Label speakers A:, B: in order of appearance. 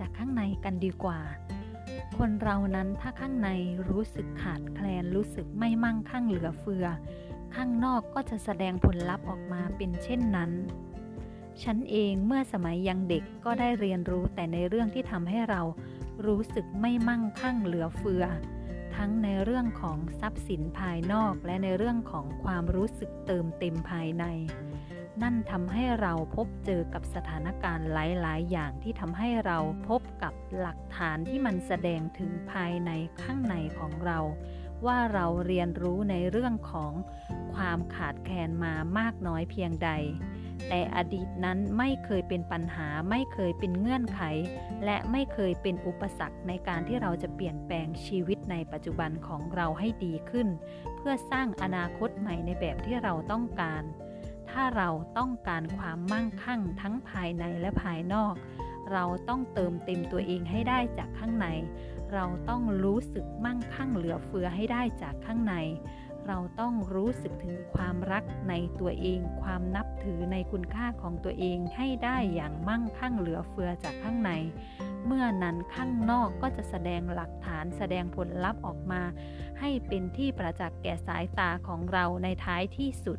A: จากข้างในกันดีกว่า คนเรานั้นถ้าข้างในรู้สึกขาดแคลนรู้สึกไม่มั่งคั่งเหลือเฟือ ข้างนอกก็จะแสดงผลลัพธ์ออกมาเป็นเช่นนั้นฉันเองเมื่อสมัยยังเด็กก็ได้เรียนรู้แต่ในเรื่องที่ทำให้เรารู้สึกไม่มั่งคั่งเหลือเฟือ ทั้งในเรื่องของทรัพย์สินภายนอกและในเรื่องของความรู้สึกเติมเต็มภายใน นั่นทำให้เราพบเจอกับสถานการณ์หลาย ๆ อย่างที่ทำให้เราพบกับหลักฐานที่มันแสดงถึงภายในข้างในของเรา ว่าเราเรียนรู้ในเรื่องของความขาดแคลนมามากน้อยเพียงใด แต่อดีตนั้นไม่เคยเป็นปัญหาไม่เคยเป็นเงื่อนไข และไม่เคยเป็นอุปสรรคในการที่เราจะเปลี่ยนแปลงชีวิตในปัจจุบันของเราให้ดีขึ้น เพื่อสร้างอนาคตใหม่ในแบบที่เราต้องการ ถ้าเราต้องการความมั่งคั่งทั้งภายในและภายนอก เราต้องเติมเต็มตัวเองให้ได้จากข้างใน เราต้องรู้สึกมั่งคั่งเหลือเฟือให้ได้จากข้างใน เราต้องรู้สึกถึงความรักในตัวเอง ความนับถือในคุณค่าของตัวเองให้ได้อย่างมั่งคั่งเหลือเฟือจากข้างใน เมื่อนั้นข้างนอกก็จะแสดงหลักฐานแสดงผลลัพธ์ออกมา ให้เป็นที่ประจักษ์แก่สายตาของเราในท้ายที่สุด